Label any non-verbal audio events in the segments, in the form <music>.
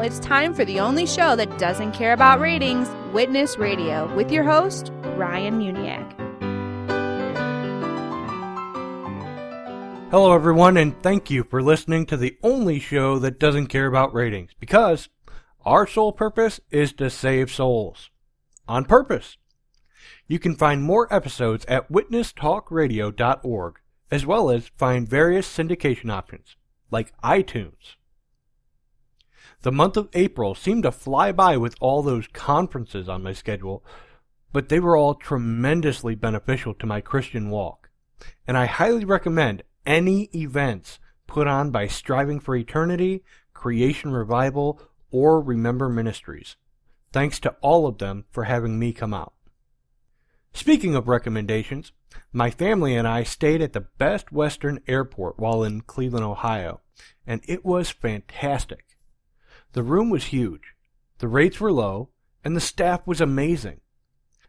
it's time for the only show that doesn't care about ratings Witness Radio with your host, Ryan Muniak. Hello, everyone, and thank you for listening to the only show that doesn't care about ratings because our sole purpose is to save souls. On purpose. You can find more episodes at witnesstalkradio.org, as well as find various syndication options, like iTunes. The month of April seemed to fly by with all those conferences on my schedule, but they were all tremendously beneficial to my Christian walk. And I highly recommend any events put on by Striving for Eternity, Creation Revival, or Remember Ministries. Thanks to all of them for having me come out. Speaking of recommendations, my family and I stayed at the Best Western Airport while in Cleveland, Ohio, and it was fantastic. The room was huge, the rates were low, and the staff was amazing.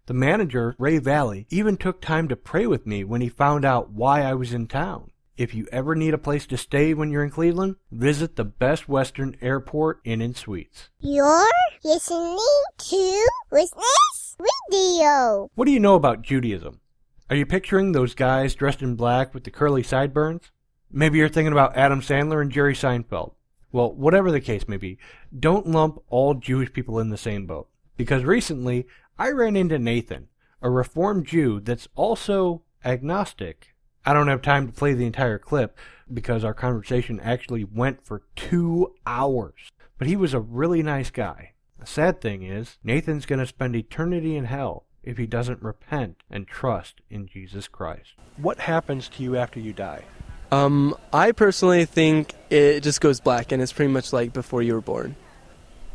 The manager, Ray Valley, even took time to pray with me when he found out why I was in town. If you ever need a place to stay when you're in Cleveland, visit the Best Western Airport Inn and Suites. You're listening to Witness Radio. What do you know about Judaism? Are you picturing those guys dressed in black with the curly sideburns? Maybe you're thinking about Adam Sandler and Jerry Seinfeld. Well, whatever the case may be, don't lump all Jewish people in the same boat. Because recently, I ran into Nathan, a Reformed Jew that's also agnostic I don't have time to play the entire clip because our conversation actually went for two hours. But he was a really nice guy. The sad thing is, Nathan's going to spend eternity in hell if he doesn't repent and trust in Jesus Christ. What happens to you after you die? Um, I personally think it just goes black, and it's pretty much like before you were born.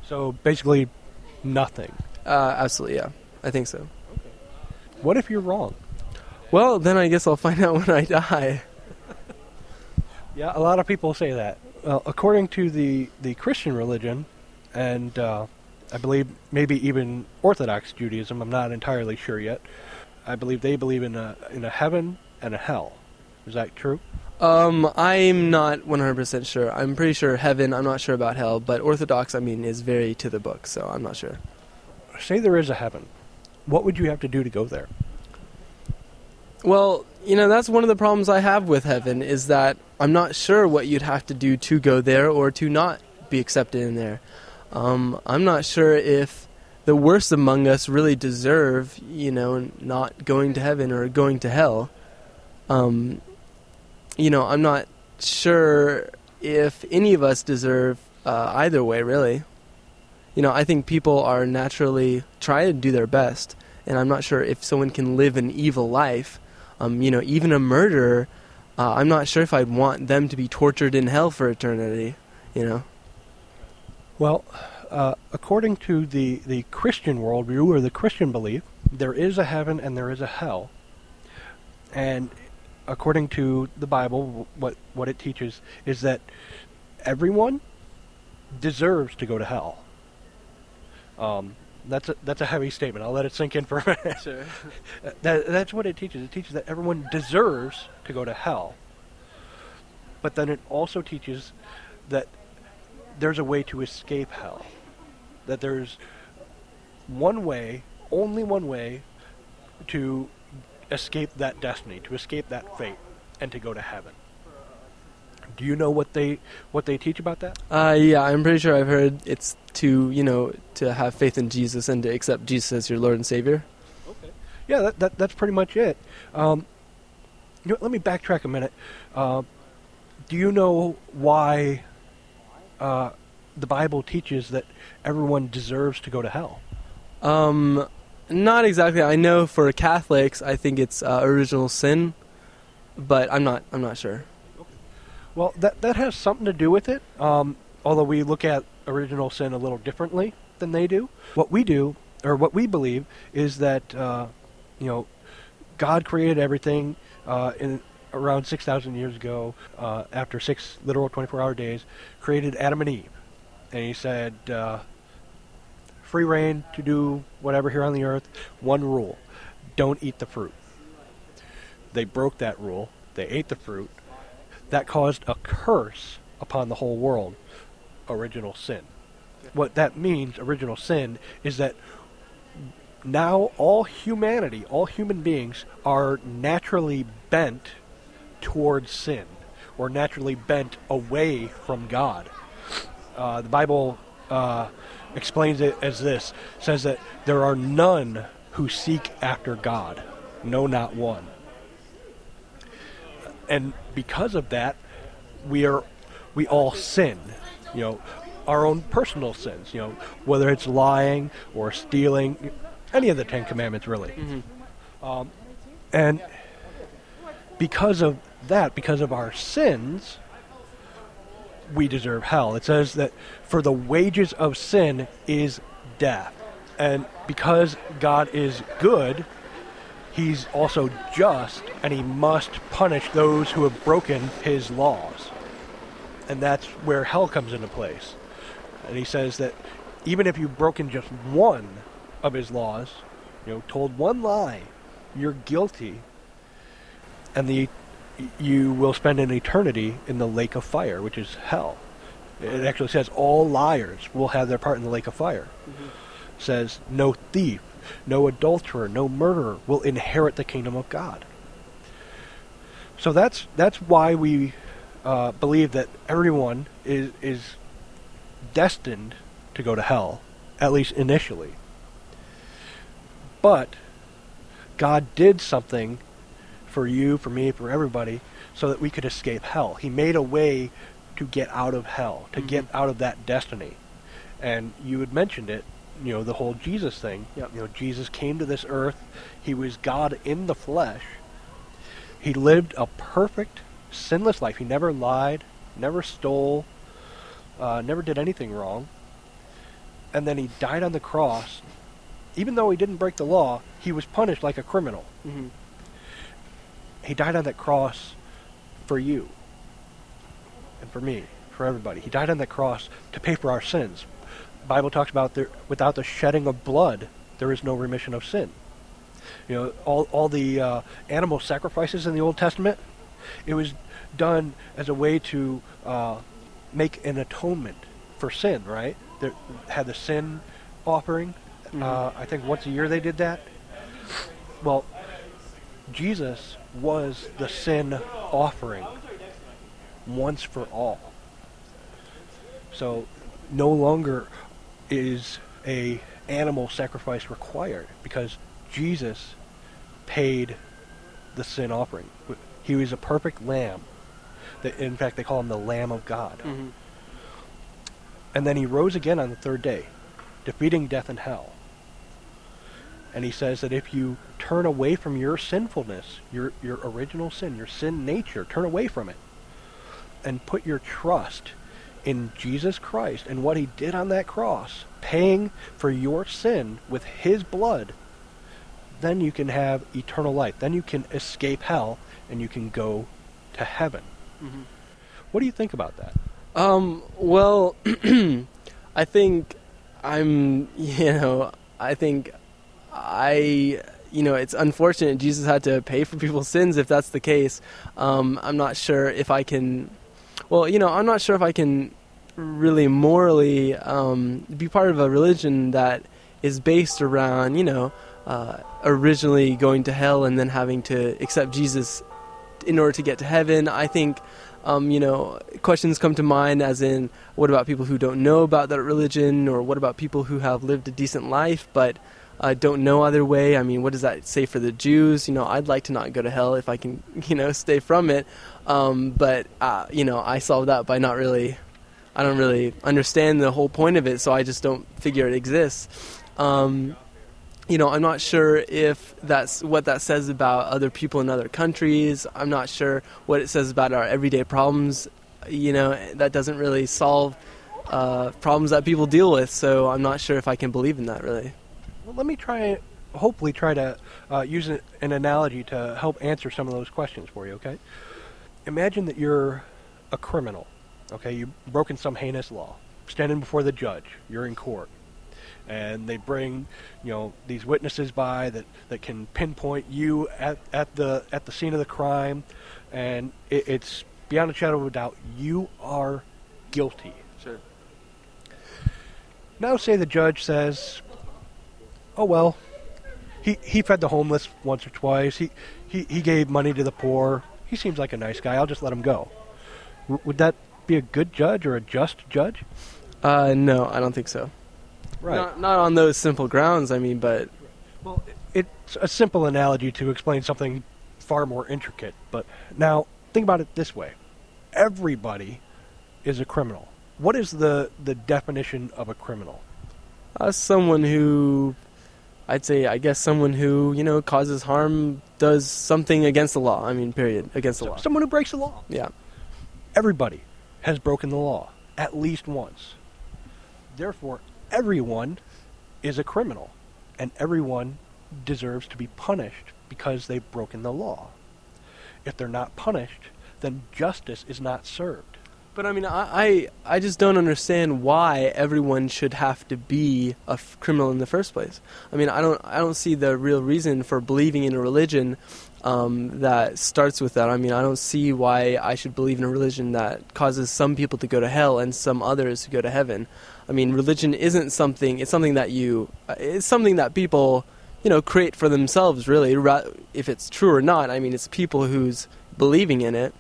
So basically, nothing. Uh, absolutely, yeah. I think so. What if you're wrong? Well, then I guess I'll find out <laughs> when I die. yeah, a lot of people say that. Well, according to the, the Christian religion, and uh, I believe maybe even Orthodox Judaism, I'm not entirely sure yet. I believe they believe in a in a heaven and a hell. Is that true? Um, I'm not 100% sure. I'm pretty sure heaven. I'm not sure about hell, but Orthodox, I mean, is very to the book, so I'm not sure. Say there is a heaven. What would you have to do to go there? Well, you know, that's one of the problems I have with heaven is that I'm not sure what you'd have to do to go there or to not be accepted in there. Um, I'm not sure if the worst among us really deserve, you know, not going to heaven or going to hell. Um, you know, I'm not sure if any of us deserve uh, either way, really. You know, I think people are naturally trying to do their best, and I'm not sure if someone can live an evil life um, you know, even a murderer, uh, I'm not sure if I'd want them to be tortured in hell for eternity. You know. Well, uh, according to the the Christian worldview or the Christian belief, there is a heaven and there is a hell, and according to the Bible, what what it teaches is that everyone deserves to go to hell. Um, that's a, that's a heavy statement. I'll let it sink in for a minute. Sure. <laughs> that, that's what it teaches. It teaches that everyone deserves to go to hell. But then it also teaches that there's a way to escape hell. That there's one way, only one way, to escape that destiny, to escape that fate, and to go to heaven. Do you know what they what they teach about that? Uh, yeah, I'm pretty sure I've heard it's to you know to have faith in Jesus and to accept Jesus as your Lord and Savior. Okay. Yeah, that, that that's pretty much it. Um, you know, let me backtrack a minute. Uh, do you know why uh, the Bible teaches that everyone deserves to go to hell? Um, not exactly. I know for Catholics, I think it's uh, original sin, but I'm not. I'm not sure. Well, that that has something to do with it. Um, although we look at original sin a little differently than they do. What we do, or what we believe, is that uh, you know God created everything uh, in around six thousand years ago. Uh, after six literal twenty-four-hour days, created Adam and Eve, and He said, uh, "Free rein to do whatever here on the earth. One rule: don't eat the fruit." They broke that rule. They ate the fruit that caused a curse upon the whole world original sin What that means, original sin, is that now all humanity, all human beings, are naturally bent towards sin, or naturally bent away from God. Uh, the Bible uh, explains it as this: says that there are none who seek after God, no, not one. And because of that, we are we all sin. You know, our own personal sins. You know, whether it's lying or stealing, any of the Ten Commandments, really. Um, and because of that, because of our sins, we deserve hell. It says that for the wages of sin is death. And because God is good, he's also just, and he must punish those who have broken his laws. And that's where hell comes into place. And he says that even if you've broken just one of his laws, you know, told one lie, you're guilty, and the you will spend an eternity in the lake of fire, which is hell. It actually says all liars will have their part in the lake of fire. Says no thief, no adulterer, no murderer will inherit the kingdom of God. So that's that's why we uh, believe that everyone is is destined to go to hell, at least initially. But God did something for you, for me, for everybody, so that we could escape hell. He made a way to get out of hell, to get out of that destiny. And you had mentioned it, you know, the whole Jesus thing. Yep. You know, Jesus came to this earth. He was God in the flesh. He lived a perfect, sinless life. He never lied, never stole, uh, never did anything wrong. And then he died on the cross. Even though he didn't break the law, he was punished like a criminal. Mm-hmm. He died on that cross for you and for me, for everybody. He died on that cross to pay for our sins. The Bible talks about there, without the shedding of blood, there is no remission of sin. You know, all all the uh, animal sacrifices in the Old Testament, it was done as a way to uh, make an atonement for sin. Right? They had the sin offering. Uh, I think once a year they did that. Well, Jesus was the sin offering once for all. So no longer is a animal sacrifice required because Jesus paid the sin offering. He was a perfect lamb. That in fact they call him the Lamb of God. Mm-hmm. And then he rose again on the third day, defeating death and hell. And he says that if you turn away from your sinfulness, your your original sin, your sin nature, turn away from it and put your trust in Jesus Christ and what he did on that cross, paying for your sin with his blood, then you can have eternal life. Then you can escape hell and you can go to heaven. Mm-hmm. What do you think about that? Um, well, <clears throat> I think I'm, <laughs> you know, I think I, you know, it's unfortunate Jesus had to pay for people's sins if that's the case. Um, I'm not sure if I can, well, you know, I'm not sure if I can really morally um, be part of a religion that is based around, you know, uh, originally going to hell and then having to accept Jesus in order to get to heaven. I think, um, you know, questions come to mind as in, what about people who don't know about that religion, or what about people who have lived a decent life but uh, don't know other way? I mean, what does that say for the Jews? You know, I'd like to not go to hell if I can, <laughs> you know, stay from it. Um, but uh, you know, I solve that by not really. I don't really understand the whole point of it, so I just don't figure it exists. Um, you know, I'm not sure if that's what that says about other people in other countries. I'm not sure what it says about our everyday problems. You know, that doesn't really solve uh, problems that people deal with. So I'm not sure if I can believe in that really. Let me try, hopefully, try to uh, use an, an analogy to help answer some of those questions for you. Okay? Imagine that you're a criminal. Okay, you've broken some heinous law. Standing before the judge, you're in court, and they bring, you know, these witnesses by that, that can pinpoint you at, at the at the scene of the crime, and it, it's beyond a shadow of a doubt you are guilty. Sure. now say the judge says, "Oh well, he he fed the homeless once or twice. He he he gave money to the poor. He seems like a nice guy. I'll just let him go." W- would that be a good judge or a just judge? Uh, no, I don't think so. Not, not on those simple grounds. I mean, but Well, it's a simple analogy to explain something far more intricate. But now, think about it this way: everybody is a criminal. What is the the definition of a criminal? uh, someone who, I'd say, I guess, someone who you know causes harm, does something against the law. I mean, period, against the law. Someone who breaks the law. Yeah. Everybody has broken the law at least once. Therefore, everyone is a criminal, and everyone deserves to be punished because they've broken the law. If they're not punished, then justice is not served. But I mean, I, I, I just don't understand why everyone should have to be a f- criminal in the first place. I mean, I don't, I don't see the real reason for believing in a religion um, that starts with that. I mean, I don't see why I should believe in a religion that causes some people to go to hell and some others to go to heaven. I mean, religion isn't something. It's something that you. uh, It's something that people, you know, create for themselves. Really, if it's true or not. I mean, it's people who's believing in it.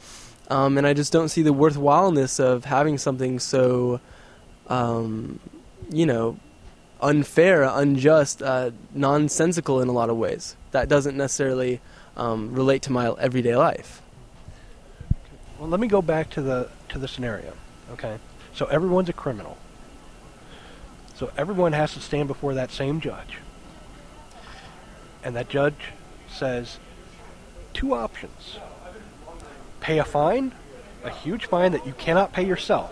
Um, and I just don't see the worthwhileness of having something so, um, you know, unfair, unjust, uh, nonsensical in a lot of ways. That doesn't necessarily um, relate to my everyday life. Well, let me go back to the to the scenario. Okay, so everyone's a criminal. So everyone has to stand before that same judge, and that judge says two options: pay a fine, a huge fine that you cannot pay yourself,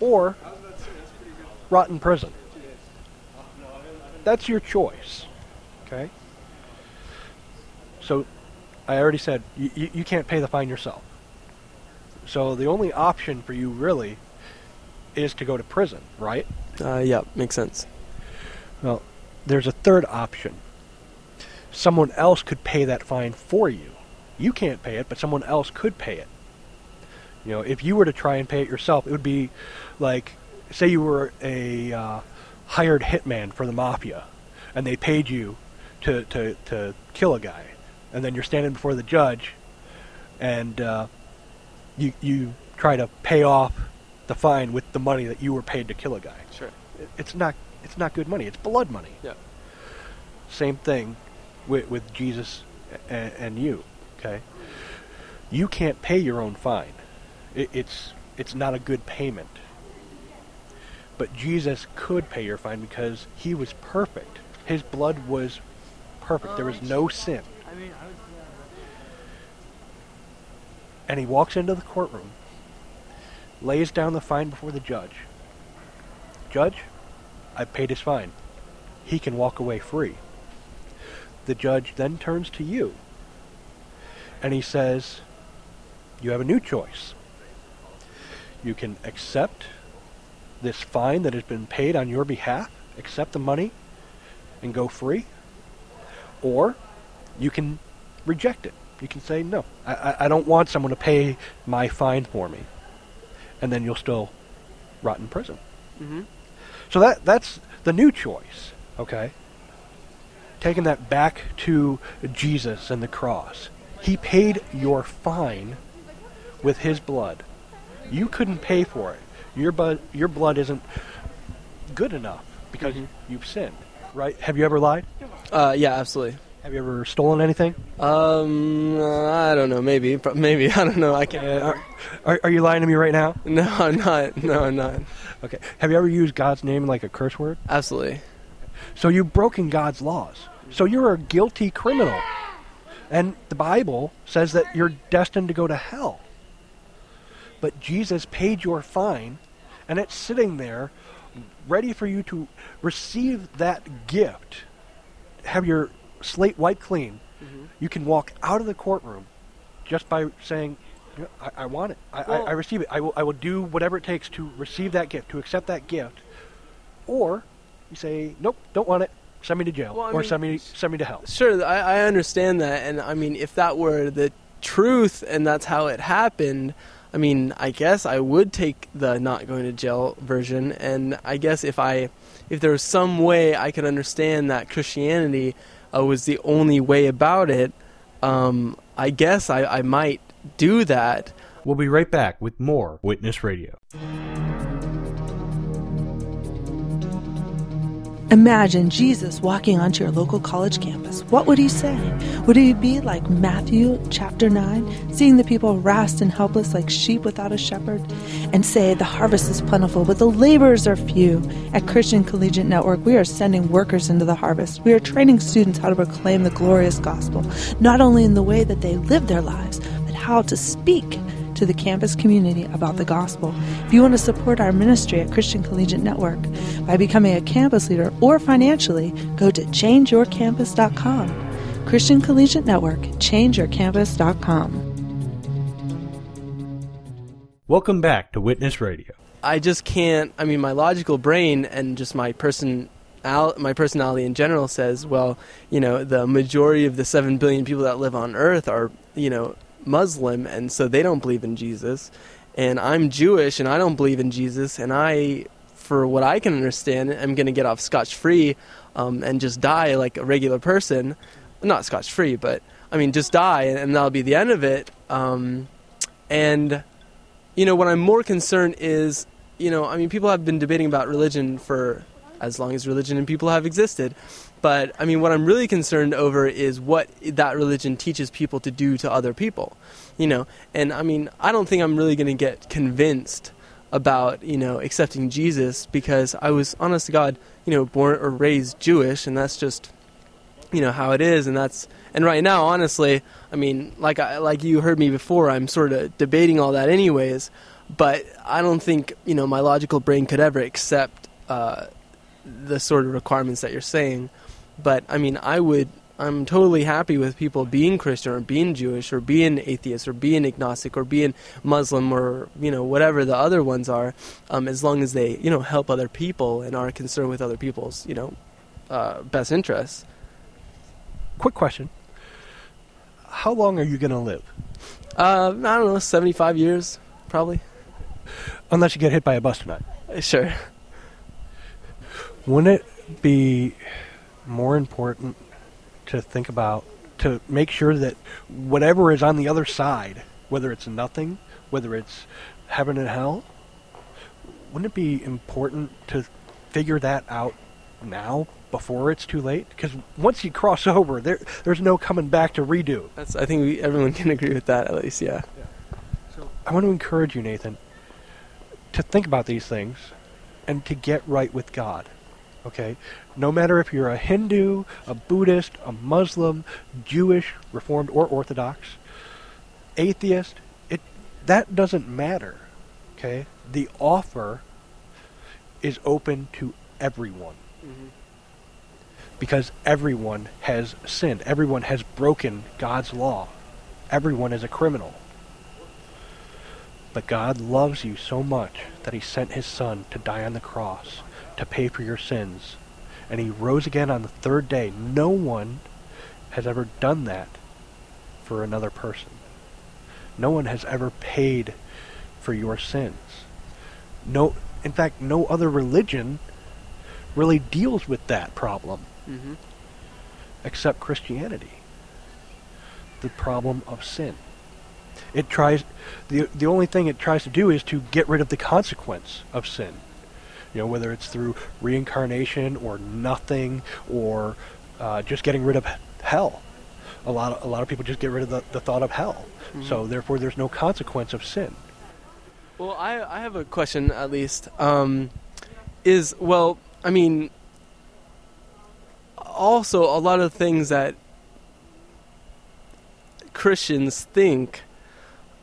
or rot in prison. That's your choice. Okay. So I already said you, you, you can't pay the fine yourself. So the only option for you really is to go to prison, right? Uh, yeah, makes sense. Well, there's a third option. Someone else could pay that fine for you. You can't pay it, but someone else could pay it. You know, if you were to try and pay it yourself, it would be like, say you were a uh, hired hitman for the mafia, and they paid you to, to, to kill a guy, and then you're standing before the judge, and uh, you you try to pay off the fine with the money that you were paid to kill a guy Sure. it's not it's not good money. It's blood money. Yeah. Same thing with with Jesus and, and you. Okay. You can't pay your own fine. It, it's it's not a good payment. But Jesus could pay your fine because he was perfect. His blood was perfect. There was no sin. And he walks into the courtroom, lays down the fine before the judge. Judge, I paid his fine. He can walk away free. The judge then turns to you and he says, You have a new choice. You can accept this fine that has been paid on your behalf, accept the money, and go free, or you can reject it. You can say, No, I, I, don't want someone to pay my fine for me. And then you'll still rot in prison. Mm-hmm. So that that's the new choice, okay? Taking that back to Jesus and the cross. He paid your fine with his blood. You couldn't pay for it. Your blood your blood isn't good enough because Mhm. you've sinned, right? Have you ever lied? Uh, yeah, absolutely. Have you ever stolen anything? Um, I don't know. Maybe, but maybe <laughs> I don't know. I can't. Uh, are, are you lying to me right now? no, I'm not. No, I'm not. Okay. Have you ever used God's name like a curse word? Absolutely. So you've broken God's laws. So you're a guilty criminal. And the Bible says that you're destined to go to hell. But Jesus paid your fine, and it's sitting there ready for you to receive that gift. Have your slate wiped clean. Mm-hmm. You can walk out of the courtroom just by saying, "Yeah, I, I want it. I, I, I receive it. I will, I will do whatever it takes to receive that gift, to accept that gift. Or you say, nope, don't want it. Send me to jail, Well, or mean- send me send me to hell. Sure, I, I understand that, and I mean, if that were the truth and that's how it happened, I mean, I guess I would take the not going to jail version, and I guess if I, if there was some way I could understand that Christianity uh, was the only way about it, um, I guess I, I might do that. We'll be right back with more Witness Radio. Imagine Jesus walking onto your local college campus. What would he say? Would he be like Matthew chapter 9, seeing the people harassed and helpless like sheep without a shepherd, and say, The harvest is plentiful, but the laborers are few? At Christian Collegiate Network, we are sending workers into the harvest. We are training students how to proclaim the glorious gospel, not only in the way that they live their lives, but how to speak to the campus community about the gospel. If you want to support our ministry at Christian Collegiate Network by becoming a campus leader or financially, go to changeyourcampus.com. Christian Collegiate Network, changeyourcampus.com. Welcome back to Witness Radio. I just can't. I mean, my logical brain and just my person. My personality in general says, well, you know, the majority of the seven billion people that live on Earth are, you know, Muslim, and so they don't believe in Jesus. And I'm Jewish, and I don't believe in Jesus. And I, for what I can understand, am going to get off scotch free um, and just die like a regular person. Not scotch free, but I mean, just die, and that'll be the end of it. Um, and, you know, what I'm more concerned is, you know, I mean, people have been debating about religion for as long as religion and people have existed. But I mean, what I'm really concerned over is what that religion teaches people to do to other people, you know. And I mean, I don't think I'm really going to get convinced about you know accepting Jesus because I was honest to God, you know, born or raised Jewish, and that's just you know how it is, and that's and right now, honestly, I mean, like I, like you heard me before, I'm sort of debating all that anyways. But I don't think you know my logical brain could ever accept uh, the sort of requirements that you're saying. But I mean, I would. I'm totally happy with people being Christian or being Jewish or being atheist or being agnostic or being Muslim or you know whatever the other ones are, um, as long as they you know help other people and are concerned with other people's you know uh, best interests. Quick question: How long are you going to live? Uh, I don't know, 75 years probably. Unless you get hit by a bus tonight. Sure. Wouldn't it be more important to think about to make sure that whatever is on the other side, whether it's nothing, whether it's heaven and hell, wouldn't it be important to figure that out now before it's too late? Because once you cross <laughs> over, there there's no coming back to redo. That's I think we, everyone can <laughs> agree with that at least. Yeah. yeah. So I want to encourage you, Nathan, to think about these things and to get right with God. Okay? No matter if you're a Hindu, a Buddhist, a Muslim, Jewish, Reformed, or Orthodox, atheist, it that doesn't matter. Okay? The offer is open to everyone. Mm-hmm. Because everyone has sinned. Everyone has broken God's law. Everyone is a criminal. But God loves you so much that he sent his son to die on the cross to pay for your sins. And he rose again on the third day. No one has ever done that for another person. No one has ever paid for your sins. No, in fact, no other religion really deals with that problem mm-hmm. except Christianity. The problem of sin. It tries the the only thing it tries to do is to get rid of the consequence of sin. You know, whether it's through reincarnation or nothing or uh, just getting rid of hell. A lot of a lot of people just get rid of the, the thought of hell. Mm-hmm. So therefore, there's no consequence of sin. Well, I I have a question at least. Um, is well, I mean, also a lot of things that Christians think,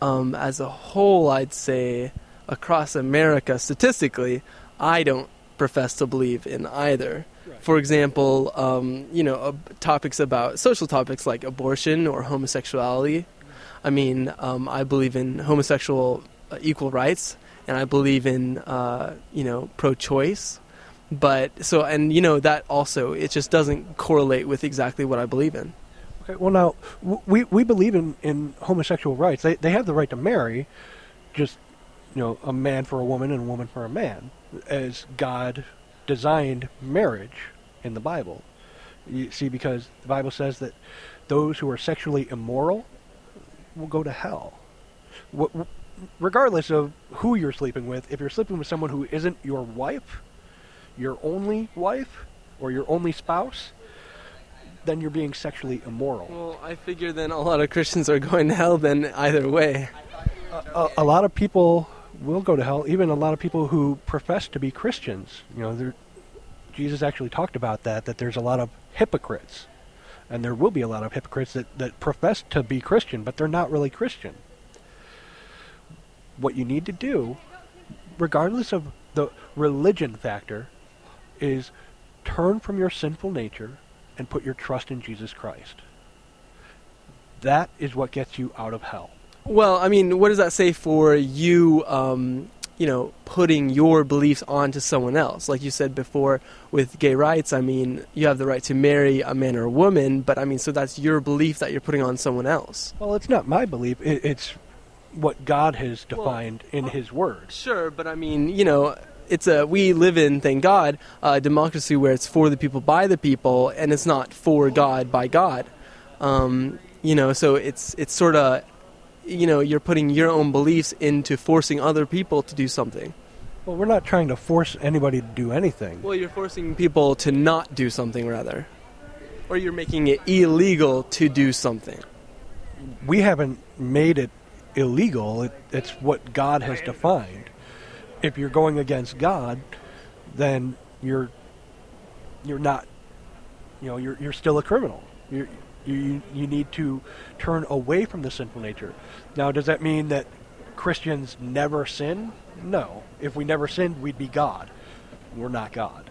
um, as a whole, I'd say across America, statistically, I don't profess to believe in either. Right. For example, um, you know, uh, topics about social topics like abortion or homosexuality. I mean, um, I believe in homosexual uh, equal rights, and I believe in uh, you know pro-choice. But so, and you know that also it just doesn't correlate with exactly what I believe in. Okay. Well, now we we believe in in homosexual rights. They they have the right to marry, just you know a man for a woman and a woman for a man, as God designed marriage in the Bible. You see, because the Bible says that those who are sexually immoral will go to hell. Regardless of who you're sleeping with, if you're sleeping with someone who isn't your wife, your only wife, or your only spouse, then you're being sexually immoral. Well, I figure then a lot of Christians are going to hell then either way. a, a lot of people will go to hell. Even a lot of people who profess to be Christians. You know, Jesus actually talked about that. That there's a lot of hypocrites, and there will be a lot of hypocrites that, that profess to be Christian, but they're not really Christian. What you need to do, regardless of the religion factor, is turn from your sinful nature and put your trust in Jesus Christ. That is what gets you out of hell. Well, I mean, what does that say for you? Um, you know, putting your beliefs onto someone else. Like you said before, with gay rights, I mean, you have the right to marry a man or a woman, but I mean, so that's your belief that you're putting on someone else. Well, it's not my belief. It, it's what God has Well, defined in His Word. Sure, but I mean, you know, it's a we live in, thank God, a democracy where it's for the people by the people, and it's not for God by God. Um, you know, so it's it's sort of, you know, you're putting your own beliefs into forcing other people to do something. Well, we're not trying to force anybody to do anything. Well, you're forcing people to not do something, rather, or you're making it illegal to do something. We haven't made it illegal. It, it's what God has defined. If you're going against God, then you're you're not. You know, you're you're still a criminal. You're, you you need to turn away from the sinful nature. Now, does that mean that Christians never sin? No. If we never sinned, we'd be God. We're not God.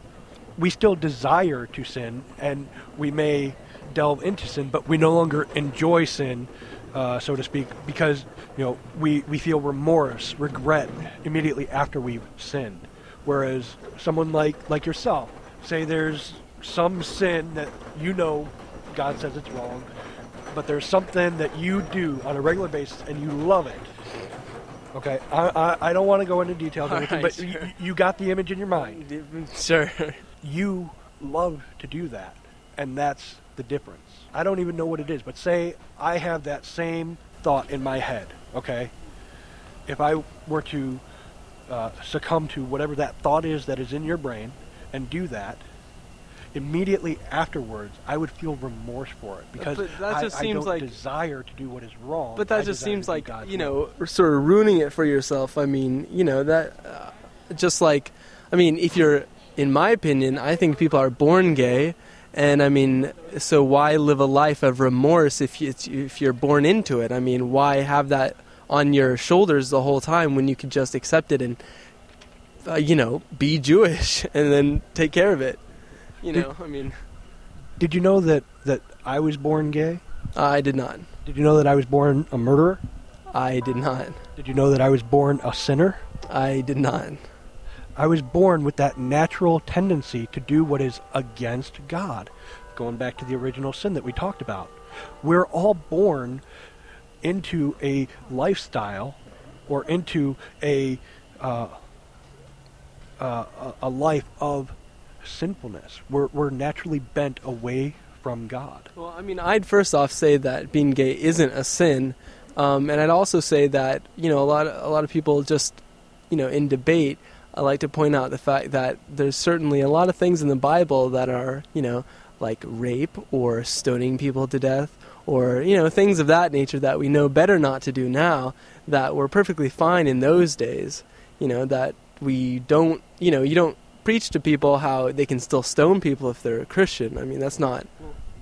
We still desire to sin, and we may delve into sin, but we no longer enjoy sin, uh, so to speak, because you know we, we feel remorse, regret immediately after we've sinned. Whereas someone like like yourself, say there's some sin that you know God says it's wrong, but there's something that you do on a regular basis and you love it. Okay, I, I, I don't want to go into details or anything, right, but you, sure. you got the image in your mind. Sure. You love to do that, and that's the difference. I don't even know what it is, but say I have that same thought in my head, okay? If I were to uh, succumb to whatever that thought is that is in your brain and do that, immediately afterwards, I would feel remorse for it because But that I, just I seems don't like- desire to do what is wrong. But I that just seems like God's you know, sort of ruining it for yourself. I mean, you know that, uh, just like, I mean, if you're, in my opinion, I think people are born gay, and I mean, so why live a life of remorse if you, if you're born into it? I mean, why have that on your shoulders the whole time when you could just accept it and, uh, you know, be Jewish <laughs> and then take care of it? You Did- know, I mean, Did you know that, that I was born gay? I did not. Did you know that I was born a murderer? I did not. Did you know that I was born a sinner? I did not. I was born with that natural tendency to do what is against God. Going back to the original sin that we talked about. We're all born into a lifestyle or into a, uh, uh, a- a life of sinfulness. We're, we're naturally bent away from God. Well, I mean, I'd first off say that being gay isn't a sin, um, and I'd also say that you know a lot of, a lot of people just you know in debate. I like to point out the fact that there's certainly a lot of things in the Bible that are you know like rape or stoning people to death or you know things of that nature that we know better not to do now that were perfectly fine in those days. You know that we don't you know you don't preach to people how they can still stone people if they're a Christian. I mean that's not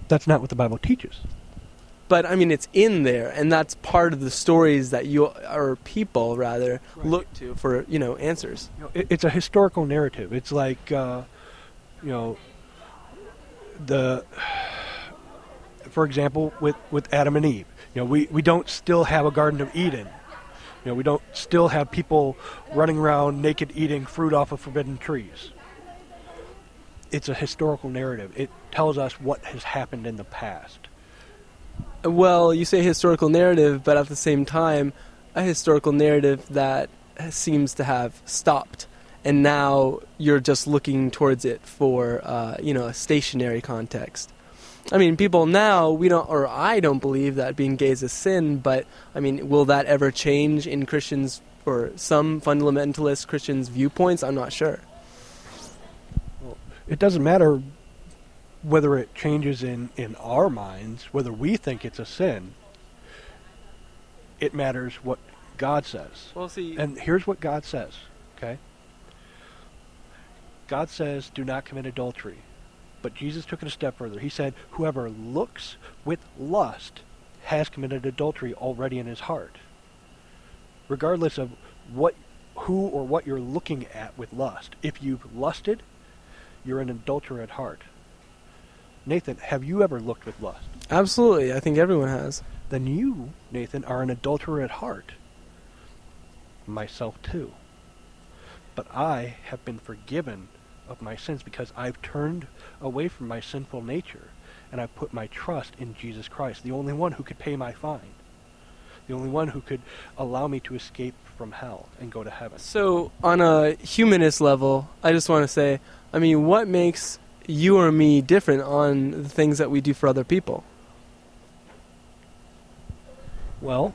That's not what the Bible teaches. but I mean, it's in there, and that's part of the stories that you or people rather look to for you know answers. You know, it, it's a historical narrative. It's like, uh, you know, the, for example, with, with Adam and Eve. You know, we, we don't still have a Garden of Eden. You know, we don't still have people running around naked eating fruit off of forbidden trees. It's a historical narrative. It tells us what has happened in the past. Well, you say historical narrative, but at the same time, a historical narrative that seems to have stopped, and now you're just looking towards it for uh, you know a stationary context. I mean, people now we don't, or I don't believe that being gay is a sin. But I mean, will that ever change in Christians or some fundamentalist Christians' viewpoints? I'm not sure. It doesn't matter whether it changes in, in our minds, whether we think it's a sin. It matters what God says. Well, see, And here's what God says, okay? God says, do not commit adultery. But Jesus took it a step further. He said, whoever looks with lust has committed adultery already in his heart. Regardless of what who or what you're looking at with lust. If you've lusted, you're an adulterer at heart. Nathan, have you ever looked with lust? absolutely, I think everyone has. Then you, Nathan, are an adulterer at heart. Myself too. But I have been forgiven of my sins because I've turned away from my sinful nature and I've put my trust in Jesus Christ, the only one who could pay my fine, the only one who could allow me to escape from hell and go to heaven. So, on a humanist level, I just want to say, I mean, what makes you or me different on the things that we do for other people? Well,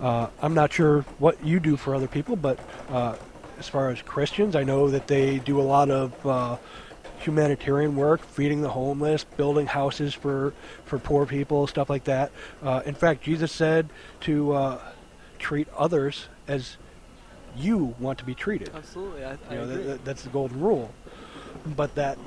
uh, I'm not sure what you do for other people, but uh, as far as Christians, I know that they do a lot of uh, humanitarian work, feeding the homeless, building houses for, for poor people, stuff like that. Uh, in fact, Jesus said to uh, treat others as you want to be treated. Absolutely, I, You know, that, that- that's the golden rule. But that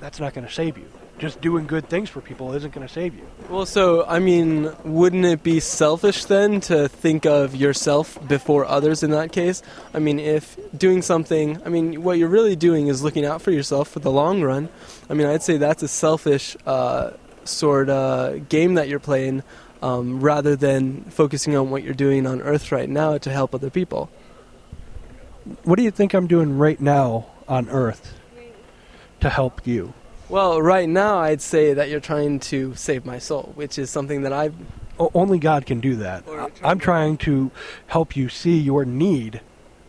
that's not going to save you. Just doing good things for people isn't going to save you. Well, so I mean, wouldn't it be selfish then to think of yourself before others in that case? I mean, if doing something, I mean, what you're really doing is looking out for yourself for the long run. I mean, I'd say that's a selfish uh, sort of game that you're playing, um, rather than focusing on what you're doing on Earth right now to help other people. What do you think I'm doing right now on Earth to help you? Well, right now, I'd say that you're trying to save my soul, which is something that I've O- only God can do that. Trying I'm trying to help you see your need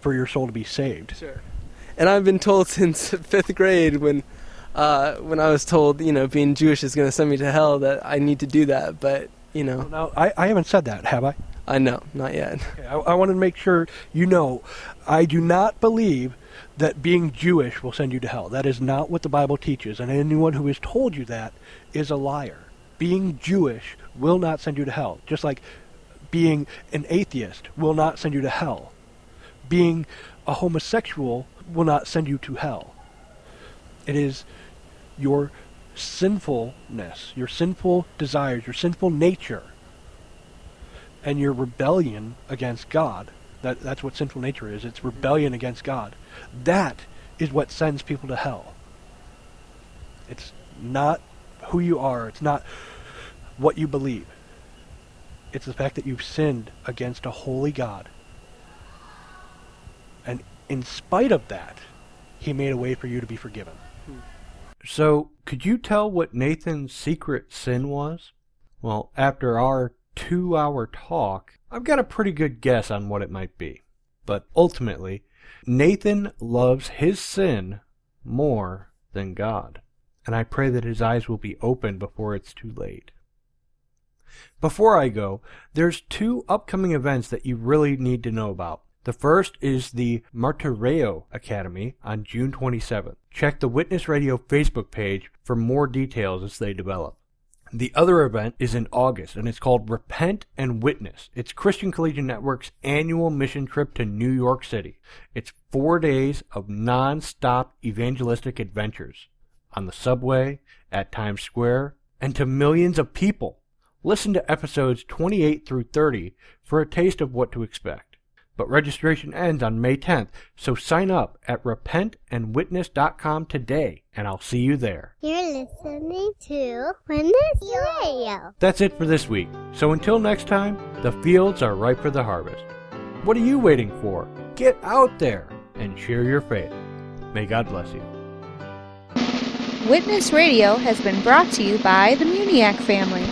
for your soul to be saved. Sure. And I've been told <laughs> since fifth grade when uh, when I was told, you know, being Jewish is going to send me to hell that I need to do that. But, you know, Now, I, I haven't said that, have I? I know, not yet. Okay, I, I wanted to make sure you know I do not believe that being Jewish will send you to hell. That is not what the Bible teaches, and anyone who has told you that is a liar. Being Jewish will not send you to hell, just like being an atheist will not send you to hell. Being a homosexual will not send you to hell. It is your sinfulness, your sinful desires, your sinful nature and your rebellion against God. That, that's what sinful nature is. It's rebellion against God. That is what sends people to hell. It's not who you are. It's not what you believe. It's the fact that you've sinned against a holy God. And in spite of that, he made a way for you to be forgiven. So, could you tell what Nathan's secret sin was? Well, after our two hour talk, I've got a pretty good guess on what it might be. But ultimately, Nathan loves his sin more than God. And I pray that his eyes will be open before it's too late. Before I go, there's two upcoming events that you really need to know about. The first is the Martireo Academy on June 27th. Check the Witness Radio Facebook page for more details as they develop. The other event is in August, and it's called Repent and Witness. It's Christian Collegiate Network's annual mission trip to New York City. It's four days of non-stop evangelistic adventures on the subway, at Times Square, and to millions of people. Listen to episodes 28 through 30 for a taste of what to expect. But registration ends on May 10th, so sign up at repentandwitness.com today, and I'll see you there. You're listening to Witness Radio. That's it for this week. So until next time, the fields are ripe for the harvest. What are you waiting for? Get out there and share your faith. May God bless you. Witness Radio has been brought to you by the Muniac family.